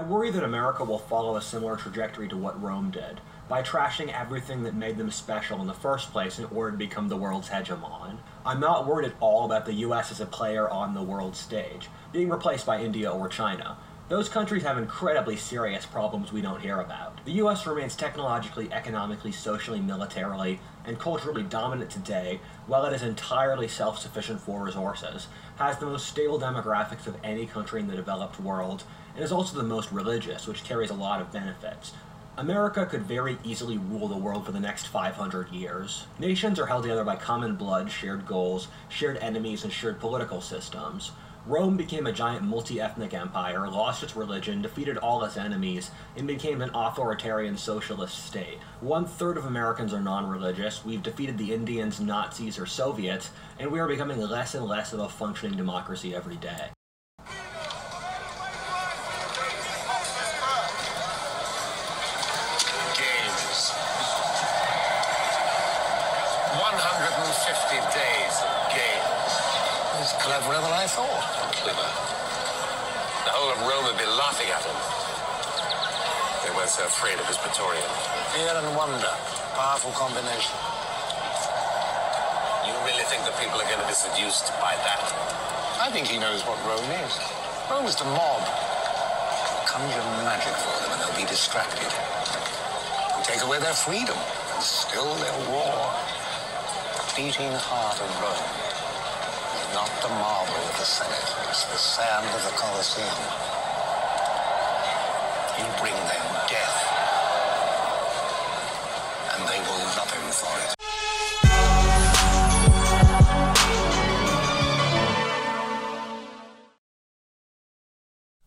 I worry that America will follow a similar trajectory to what Rome did, by trashing everything that made them special in the first place in order to become the world's hegemon. I'm not worried at all about the US as a player on the world stage, being replaced by India or China. Those countries have incredibly serious problems we don't hear about. The US remains technologically, economically, socially, militarily, and culturally dominant today, while it is entirely self sufficient for resources, has the most stable demographics of any country in the developed world, and is also the most religious, which carries a lot of benefits. America could very easily rule the world for the next 500 years. Nations are held together by common blood, shared goals, shared enemies, and shared political systems. Rome became a giant multi ethnic empire, lost its religion, defeated all its enemies, and became an authoritarian socialist state. One third of Americans are non religious, we've defeated the Indians, Nazis, or Soviets, and we are becoming less and less of a functioning democracy every day. So afraid of his Praetorian. Fear and wonder. Powerful combination. You really think the people are going to be seduced by that? I think he knows what Rome is. Rome is the mob. Conjure magic for them and they'll be distracted. We take away their freedom and still they'll roar. The beating heart of Rome is not the marble of the Senate, it's the sand of the Colosseum. You bring them and they will love him for it.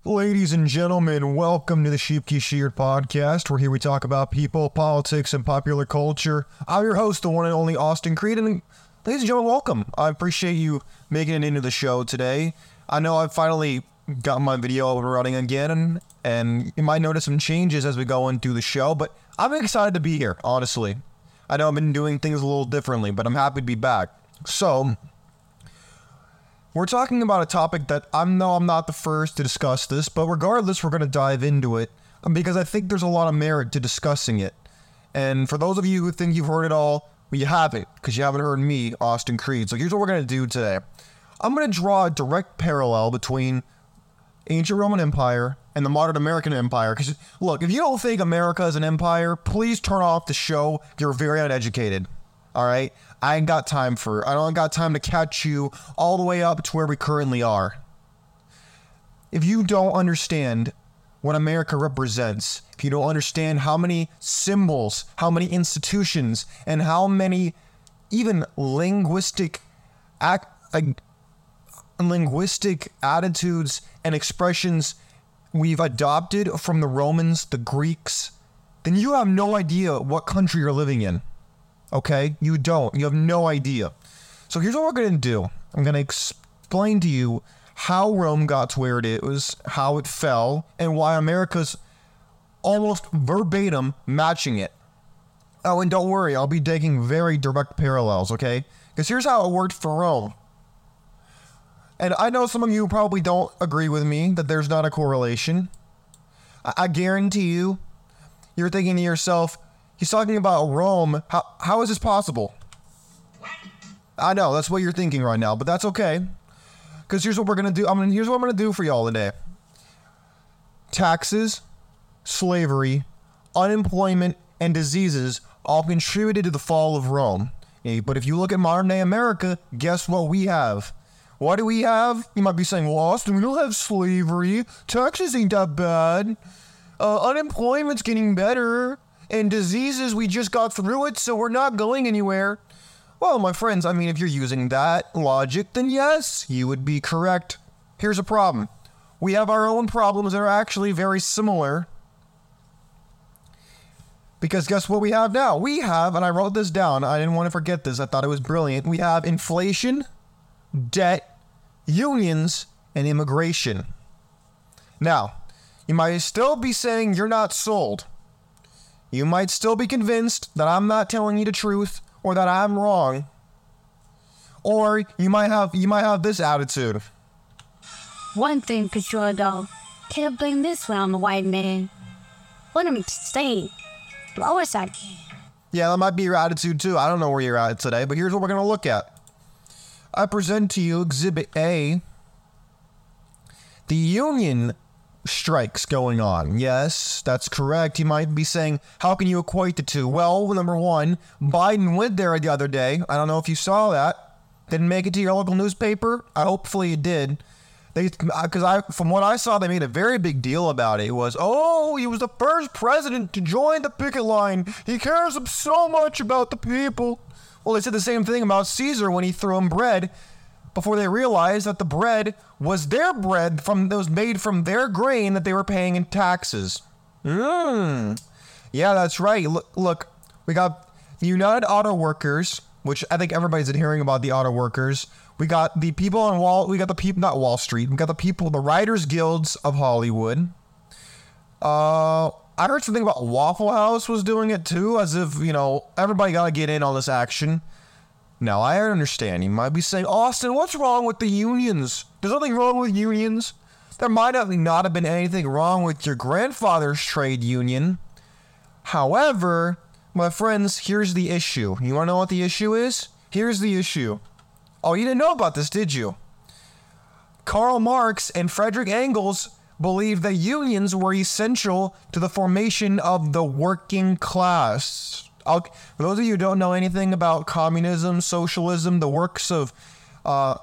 Ladies and gentlemen, welcome to the Sheepkey Sheared podcast, where here we talk about people, politics, and popular culture. I'm your host, the one and only Austin Creed, and ladies and gentlemen, welcome. I appreciate you making it into the show today. I know I've finally got my video up and running again, and, and you might notice some changes as we go into the show, but I'm excited to be here, honestly. I know I've been doing things a little differently, but I'm happy to be back. So, we're talking about a topic that I know I'm not the first to discuss this, but regardless, we're going to dive into it um, because I think there's a lot of merit to discussing it. And for those of you who think you've heard it all, well, you haven't because you haven't heard me, Austin Creed. So here's what we're going to do today I'm going to draw a direct parallel between ancient Roman Empire and the modern American Empire. Because, look, if you don't think America is an empire, please turn off the show. You're very uneducated. All right? I ain't got time for I don't got time to catch you all the way up to where we currently are. If you don't understand what America represents, if you don't understand how many symbols, how many institutions, and how many even linguistic act, like, linguistic attitudes and expressions we've adopted from the Romans, the Greeks, then you have no idea what country you're living in. Okay? You don't. You have no idea. So here's what we're going to do I'm going to explain to you how Rome got to where it is, how it fell, and why America's almost verbatim matching it. Oh, and don't worry, I'll be taking very direct parallels, okay? Because here's how it worked for Rome. And I know some of you probably don't agree with me that there's not a correlation. I, I guarantee you, you're thinking to yourself, he's talking about Rome. How, how is this possible? I know, that's what you're thinking right now, but that's okay. Because here's what we're going to do. I'm gonna, here's what I'm going to do for y'all today taxes, slavery, unemployment, and diseases all contributed to the fall of Rome. Eh, but if you look at modern day America, guess what we have? What do we have? You might be saying, well, Austin, we don't have slavery. Taxes ain't that bad. Uh, unemployment's getting better. And diseases, we just got through it, so we're not going anywhere. Well, my friends, I mean, if you're using that logic, then yes, you would be correct. Here's a problem we have our own problems that are actually very similar. Because guess what we have now? We have, and I wrote this down, I didn't want to forget this, I thought it was brilliant. We have inflation, debt, unions, and immigration. Now, you might still be saying you're not sold. You might still be convinced that I'm not telling you the truth or that I'm wrong. Or you might have you might have this attitude. One thing for sure though, can't blame this one on the white man. Let him stay. I can. Yeah, that might be your attitude too. I don't know where you're at today, but here's what we're going to look at. I present to you Exhibit A the union strikes going on. Yes, that's correct. You might be saying, how can you equate the two? Well, number one, Biden went there the other day. I don't know if you saw that. Didn't make it to your local newspaper. I hopefully it did. They, because I, from what I saw, they made a very big deal about it. It was, oh, he was the first president to join the picket line. He cares so much about the people. Well, they said the same thing about Caesar when he threw him bread before they realized that the bread was their bread from that was made from their grain that they were paying in taxes. Mmm. Yeah, that's right. Look, look, we got the United Auto Workers, which I think everybody's hearing about the auto workers. We got the people on Wall. We got the people, not Wall Street. We got the people, the Writers Guilds of Hollywood. Uh, I heard something about Waffle House was doing it too, as if you know everybody got to get in on this action. Now I understand. You might be saying, Austin, what's wrong with the unions? There's nothing wrong with unions. There might have not have been anything wrong with your grandfather's trade union. However, my friends, here's the issue. You want to know what the issue is? Here's the issue. Oh, you didn't know about this, did you? Karl Marx and Frederick Engels believed that unions were essential to the formation of the working class. I'll, for those of you who don't know anything about communism, socialism, the works of uh,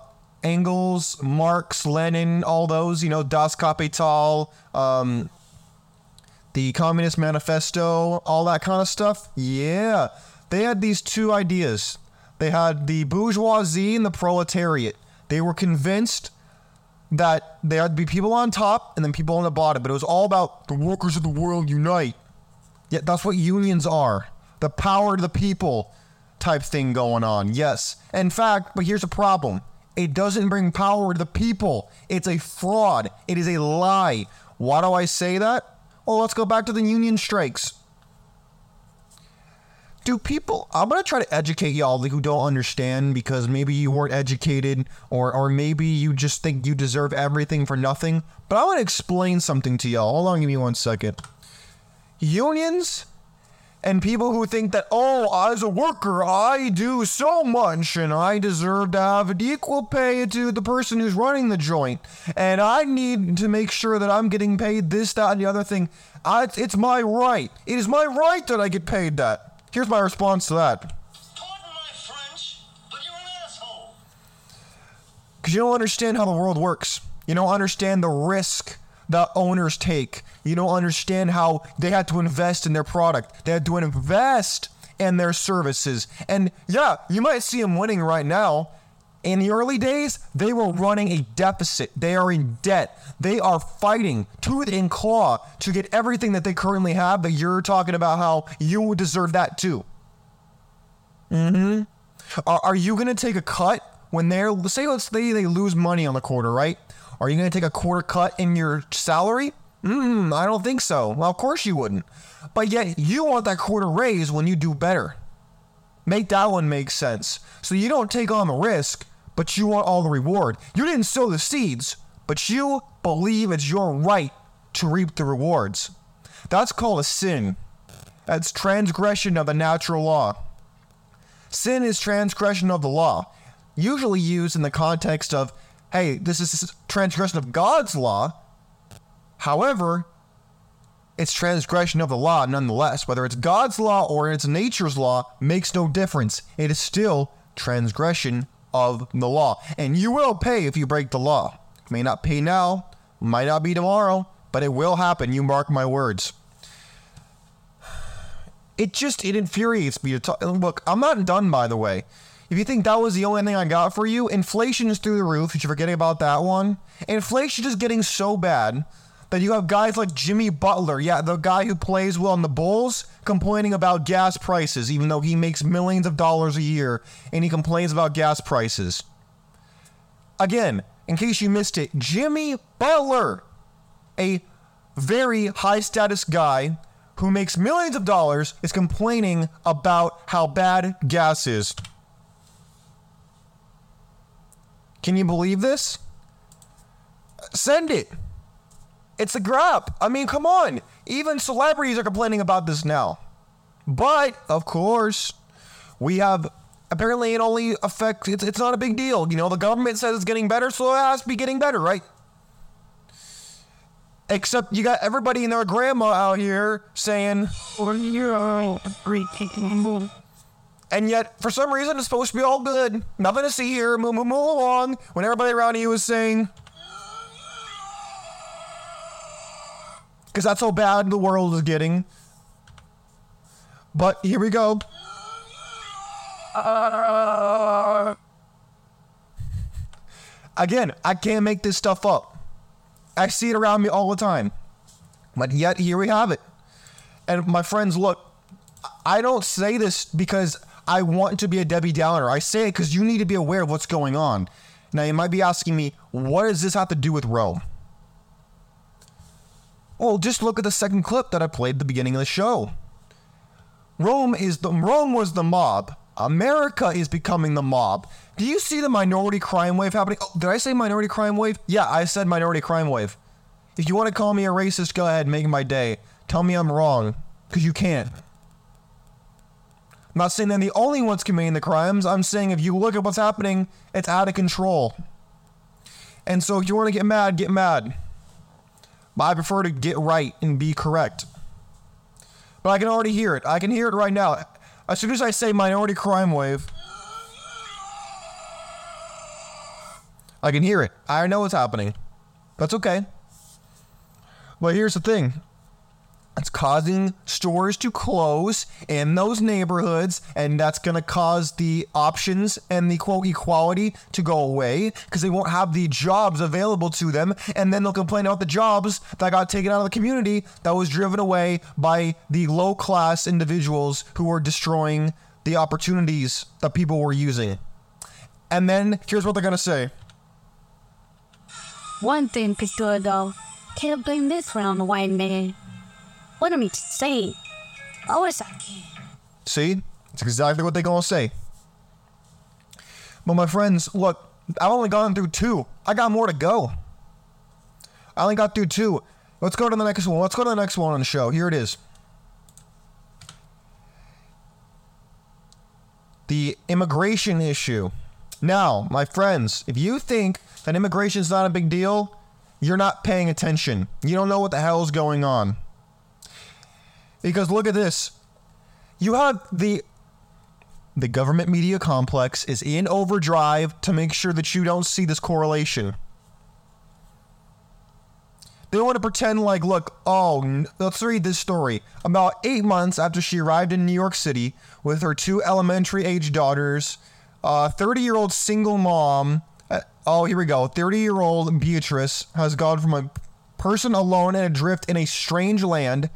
Engels, Marx, Lenin, all those, you know, Das Kapital, um, the Communist Manifesto, all that kind of stuff. Yeah, they had these two ideas. They had the bourgeoisie and the proletariat. They were convinced that there would be people on top and then people on the bottom, but it was all about the workers of the world unite. Yeah, that's what unions are the power to the people type thing going on. Yes. In fact, but here's a problem it doesn't bring power to the people, it's a fraud, it is a lie. Why do I say that? Well, let's go back to the union strikes. Do people, I'm going to try to educate y'all who don't understand because maybe you weren't educated or, or maybe you just think you deserve everything for nothing. But I want to explain something to y'all. Hold on, give me one second. Unions and people who think that, oh, as a worker, I do so much and I deserve to have an equal pay to the person who's running the joint. And I need to make sure that I'm getting paid this, that, and the other thing. I, it's my right. It is my right that I get paid that. Here's my response to that. Pardon my French, but you're an asshole. Because you don't understand how the world works. You don't understand the risk that owners take. You don't understand how they had to invest in their product. They had to invest in their services. And yeah, you might see them winning right now. In the early days, they were running a deficit. They are in debt. They are fighting tooth and claw to get everything that they currently have. But you're talking about how you would deserve that too. Mm-hmm. Are, are you gonna take a cut when they're say let's say they lose money on the quarter, right? Are you gonna take a quarter cut in your salary? Hmm, I don't think so. Well, of course you wouldn't. But yet you want that quarter raise when you do better. Make that one make sense. So you don't take on the risk, but you want all the reward. You didn't sow the seeds, but you believe it's your right to reap the rewards. That's called a sin. That's transgression of the natural law. Sin is transgression of the law, usually used in the context of, hey, this is transgression of God's law. However, it's transgression of the law nonetheless. Whether it's God's law or it's nature's law makes no difference. It is still transgression of the law. And you will pay if you break the law. May not pay now, might not be tomorrow, but it will happen. You mark my words. It just it infuriates me to talk. Look, I'm not done by the way. If you think that was the only thing I got for you, inflation is through the roof. You should forget about that one. Inflation is getting so bad that you have guys like Jimmy Butler, yeah, the guy who plays well in the Bulls, complaining about gas prices, even though he makes millions of dollars a year and he complains about gas prices. Again, in case you missed it, Jimmy Butler, a very high status guy who makes millions of dollars, is complaining about how bad gas is. Can you believe this? Send it. It's a grab. I mean, come on. Even celebrities are complaining about this now. But, of course, we have apparently it only affects it's, it's not a big deal. You know, the government says it's getting better, so it has to be getting better, right? Except you got everybody and their grandma out here saying, and yet for some reason it's supposed to be all good. Nothing to see here. Move, move, move along. When everybody around you is saying, because that's how bad the world is getting. But here we go. Again, I can't make this stuff up. I see it around me all the time. But yet, here we have it. And my friends, look, I don't say this because I want to be a Debbie Downer. I say it because you need to be aware of what's going on. Now, you might be asking me, what does this have to do with Rome? Well, just look at the second clip that I played at the beginning of the show. Rome is the Rome was the mob. America is becoming the mob. Do you see the minority crime wave happening? Oh, did I say minority crime wave? Yeah, I said minority crime wave. If you want to call me a racist, go ahead, make my day. Tell me I'm wrong, because you can't. I'm not saying they're the only ones committing the crimes. I'm saying if you look at what's happening, it's out of control. And so if you want to get mad, get mad. But I prefer to get right and be correct. But I can already hear it. I can hear it right now. As soon as I say minority crime wave, I can hear it. I know what's happening. That's okay. But here's the thing it's causing stores to close in those neighborhoods, and that's going to cause the options and the quote equality to go away because they won't have the jobs available to them, and then they'll complain about the jobs that got taken out of the community that was driven away by the low class individuals who were destroying the opportunities that people were using. And then here's what they're going to say. One thing though. Can't blame this on the white man. What am I saying? Oh, it's See? It's exactly what they're going to say. But my friends, look, I've only gone through two. I got more to go. I only got through two. Let's go to the next one. Let's go to the next one on the show. Here it is. The immigration issue. Now, my friends, if you think that immigration is not a big deal, you're not paying attention. You don't know what the hell is going on. Because look at this. You have the the government media complex is in overdrive to make sure that you don't see this correlation. They want to pretend like, look, oh, let's read this story. About eight months after she arrived in New York City with her two elementary age daughters, a 30 year old single mom, uh, oh, here we go, 30 year old Beatrice has gone from a person alone and adrift in a strange land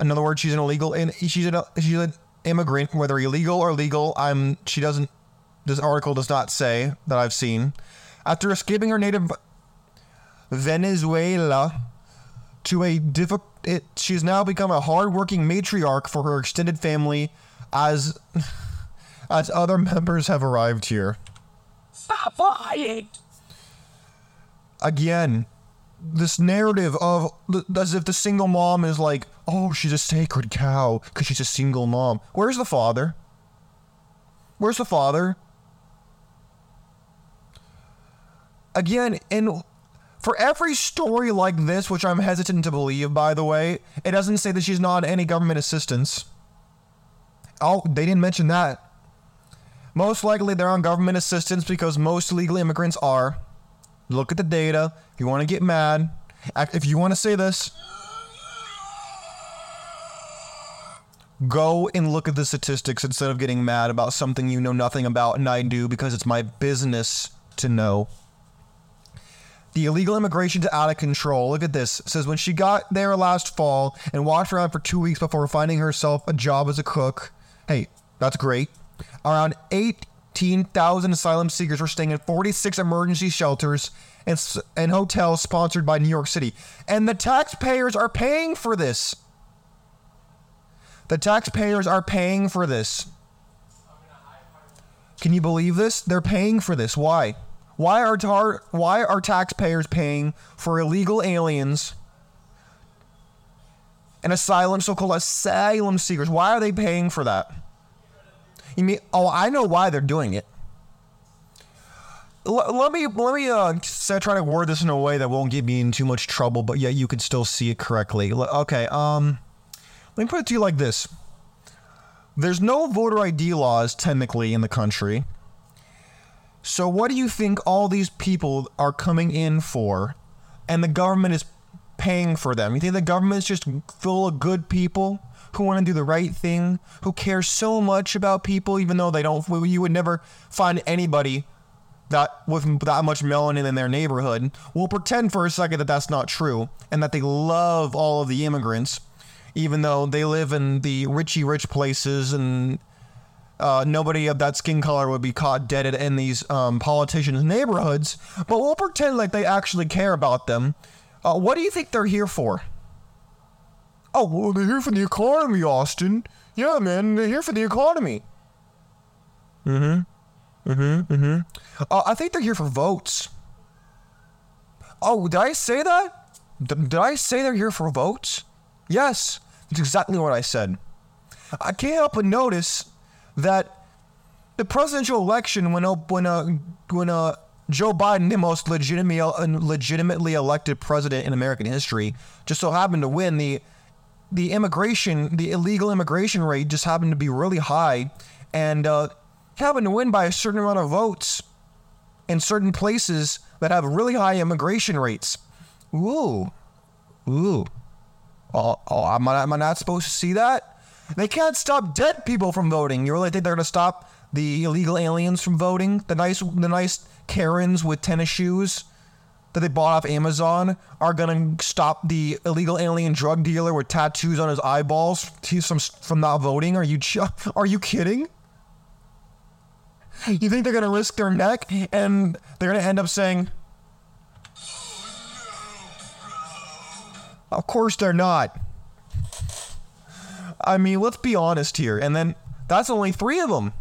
in other words, she's an illegal and she's an she's an immigrant, whether illegal or legal. I'm she doesn't. This article does not say that I've seen. After escaping her native Venezuela to a difficult, she's now become a hardworking matriarch for her extended family, as as other members have arrived here. Stop lying. Again, this narrative of as if the single mom is like, oh, she's a sacred cow because she's a single mom. Where's the father? Where's the father? Again, and for every story like this, which I'm hesitant to believe, by the way, it doesn't say that she's not any government assistance. Oh, they didn't mention that. Most likely they're on government assistance because most legal immigrants are. Look at the data. If you want to get mad, if you want to say this, go and look at the statistics instead of getting mad about something you know nothing about and I do because it's my business to know. The illegal immigration to out of control. Look at this. It says when she got there last fall and walked around for two weeks before finding herself a job as a cook. Hey, that's great. Around eight 15,000 asylum seekers were staying in 46 emergency shelters and, and hotels sponsored by New York City. And the taxpayers are paying for this. The taxpayers are paying for this. Can you believe this? They're paying for this. Why? Why are tar- why are taxpayers paying for illegal aliens and asylum, so-called asylum seekers. Why are they paying for that? You mean? Oh, I know why they're doing it. L- let me let me uh try to word this in a way that won't get me in too much trouble, but yet you can still see it correctly. L- okay, um, let me put it to you like this: There's no voter ID laws technically in the country. So what do you think all these people are coming in for, and the government is paying for them? You think the government is just full of good people who want to do the right thing, who care so much about people, even though they don't? You would never find anybody that with that much melanin in their neighborhood. We'll pretend for a second that that's not true, and that they love all of the immigrants, even though they live in the richy rich places and uh, nobody of that skin color would be caught dead in these um, politicians' neighborhoods, but we'll pretend like they actually care about them. Uh, what do you think they're here for? Oh, well, they're here for the economy, Austin. Yeah, man, they're here for the economy. Mm-hmm. Mm-hmm. Mm-hmm. Uh, I think they're here for votes. Oh, did I say that? D- did I say they're here for votes? Yes, that's exactly what I said. I can't help but notice that the presidential election when when uh, when uh, Joe Biden, the most legitimately legitimately elected president in American history, just so happened to win the the immigration the illegal immigration rate just happened to be really high, and uh, happened to win by a certain amount of votes in certain places that have really high immigration rates. Ooh, ooh. Oh, oh am, I, am I not supposed to see that? They can't stop dead people from voting. You really think they're gonna stop the illegal aliens from voting? The nice, the nice Karens with tennis shoes that they bought off Amazon are gonna stop the illegal alien drug dealer with tattoos on his eyeballs from from not voting? Are you are you kidding? You think they're gonna risk their neck and they're gonna end up saying? Of course they're not. I mean, let's be honest here. And then that's only three of them.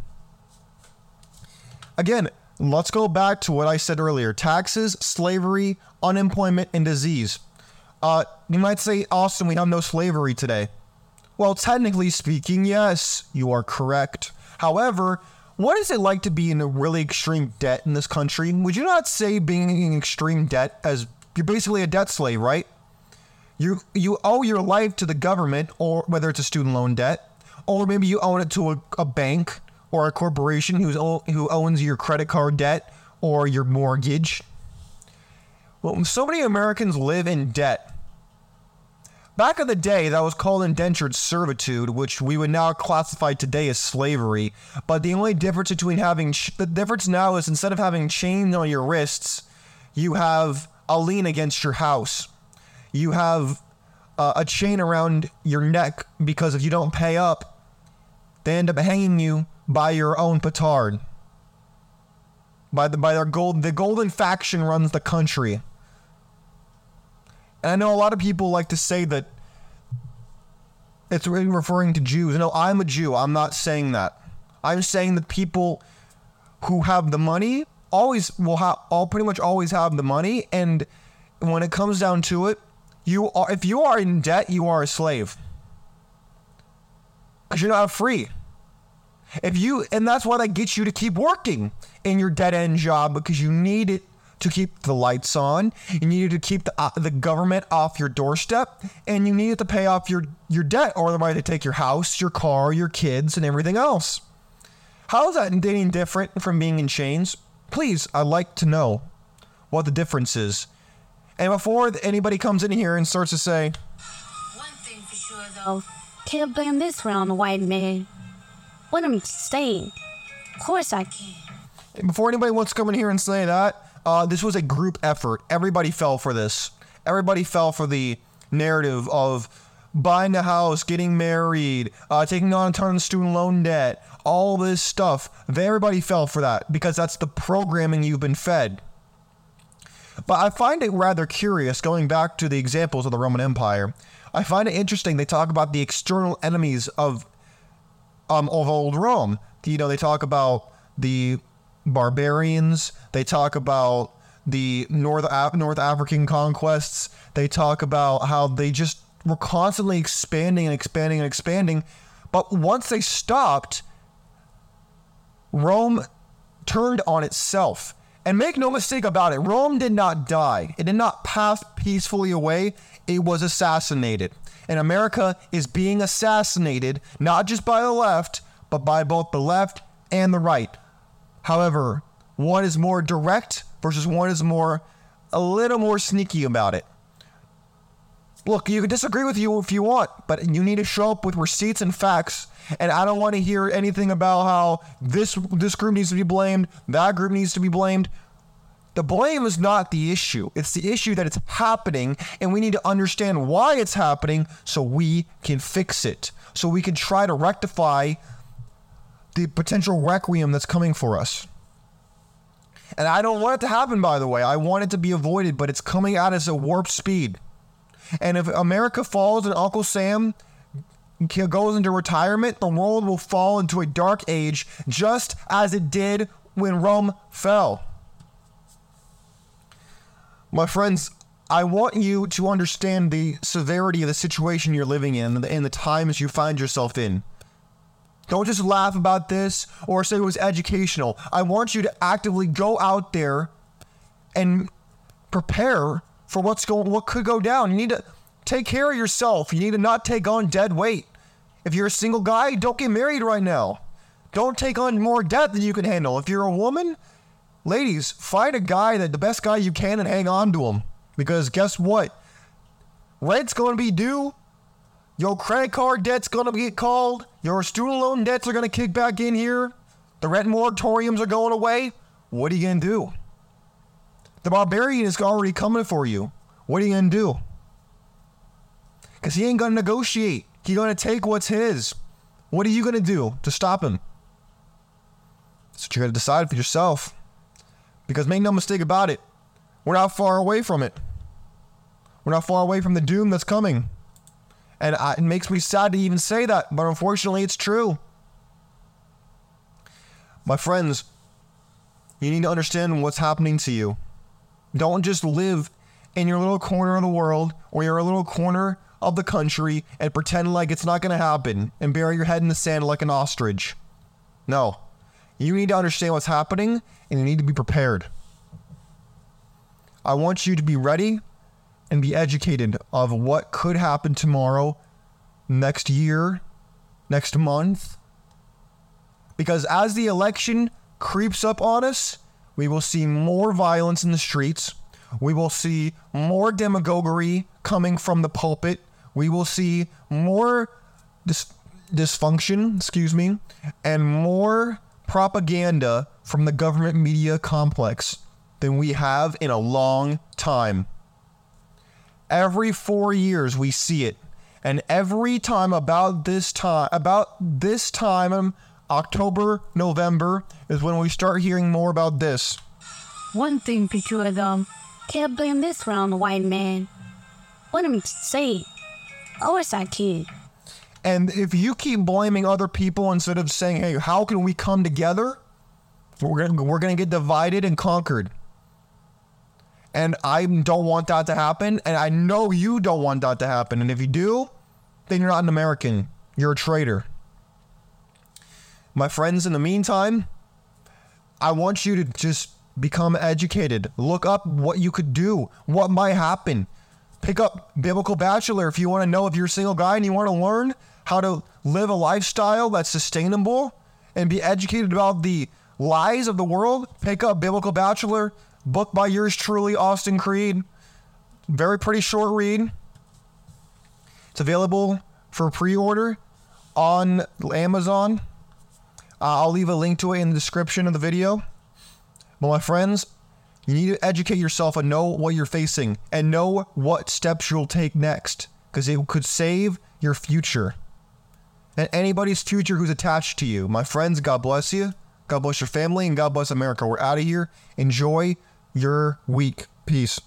Again, let's go back to what I said earlier taxes, slavery, unemployment, and disease. Uh, you might say, Austin, we have no slavery today. Well, technically speaking, yes, you are correct. However, what is it like to be in a really extreme debt in this country? Would you not say being in extreme debt as you're basically a debt slave, right? You you owe your life to the government, or whether it's a student loan debt, or maybe you own it to a, a bank or a corporation who's who owns your credit card debt or your mortgage. Well, so many Americans live in debt. Back in the day, that was called indentured servitude, which we would now classify today as slavery. But the only difference between having ch- the difference now is instead of having chains on your wrists, you have a lien against your house you have uh, a chain around your neck because if you don't pay up, they end up hanging you by your own petard. By the by their gold the golden faction runs the country. And I know a lot of people like to say that it's really referring to Jews. No, I'm a Jew. I'm not saying that. I'm saying that people who have the money always will have all pretty much always have the money and when it comes down to it, you are if you are in debt, you are a slave. Because you're not free. If you and that's why that gets you to keep working in your dead end job because you need it to keep the lights on. You need it to keep the uh, the government off your doorstep, and you need it to pay off your your debt, or they take your house, your car, your kids, and everything else. How is that any different from being in chains? Please, I'd like to know what the difference is. And before anybody comes in here and starts to say, One thing for sure though, can't blame this round the white man. What am I saying? Of course I can. Before anybody wants to come in here and say that, uh, this was a group effort. Everybody fell for this. Everybody fell for the narrative of buying a house, getting married, uh, taking on a ton of student loan debt, all this stuff. Everybody fell for that because that's the programming you've been fed. But I find it rather curious, going back to the examples of the Roman Empire. I find it interesting they talk about the external enemies of um of old Rome. You know, they talk about the barbarians. They talk about the North Af- North African conquests. They talk about how they just were constantly expanding and expanding and expanding. But once they stopped, Rome turned on itself. And make no mistake about it, Rome did not die. It did not pass peacefully away. It was assassinated. And America is being assassinated, not just by the left, but by both the left and the right. However, one is more direct versus one is more, a little more sneaky about it. Look, you can disagree with you if you want, but you need to show up with receipts and facts. And I don't want to hear anything about how this this group needs to be blamed, that group needs to be blamed. The blame is not the issue. It's the issue that it's happening, and we need to understand why it's happening so we can fix it. So we can try to rectify the potential requiem that's coming for us. And I don't want it to happen, by the way. I want it to be avoided, but it's coming at us at warp speed. And if America falls and Uncle Sam goes into retirement, the world will fall into a dark age just as it did when Rome fell. My friends, I want you to understand the severity of the situation you're living in and the times you find yourself in. Don't just laugh about this or say it was educational. I want you to actively go out there and prepare for what's going what could go down. You need to take care of yourself. You need to not take on dead weight. If you're a single guy, don't get married right now. Don't take on more debt than you can handle. If you're a woman, ladies, find a guy that the best guy you can and hang on to him. Because guess what? Rent's going to be due. Your credit card debt's going to get called. Your student loan debts are going to kick back in here. The rent moratoriums are going away. What are you going to do? The barbarian is already coming for you. What are you going to do? Because he ain't going to negotiate. He's going to take what's his. What are you going to do to stop him? That's what you got to decide for yourself. Because make no mistake about it, we're not far away from it. We're not far away from the doom that's coming. And I, it makes me sad to even say that, but unfortunately, it's true. My friends, you need to understand what's happening to you. Don't just live in your little corner of the world or your little corner of the country and pretend like it's not going to happen and bury your head in the sand like an ostrich. No. You need to understand what's happening and you need to be prepared. I want you to be ready and be educated of what could happen tomorrow, next year, next month. Because as the election creeps up on us, we will see more violence in the streets. We will see more demagoguery coming from the pulpit. We will see more dis- dysfunction, excuse me, and more propaganda from the government media complex than we have in a long time. Every four years we see it. And every time about this time, about this time, um, October, November, is when we start hearing more about this. One thing sure, though, can't blame this the white man. Let him say, of course I can. And if you keep blaming other people instead of saying, hey, how can we come together? We're gonna, we're gonna get divided and conquered. And I don't want that to happen. And I know you don't want that to happen. And if you do, then you're not an American. You're a traitor. My friends, in the meantime, I want you to just become educated. Look up what you could do, what might happen. Pick up Biblical Bachelor if you want to know if you're a single guy and you want to learn how to live a lifestyle that's sustainable and be educated about the lies of the world. Pick up Biblical Bachelor, book by yours truly, Austin Creed. Very pretty short read. It's available for pre order on Amazon. Uh, I'll leave a link to it in the description of the video. But my friends, you need to educate yourself and know what you're facing and know what steps you'll take next because it could save your future and anybody's future who's attached to you. My friends, God bless you. God bless your family and God bless America. We're out of here. Enjoy your week. Peace.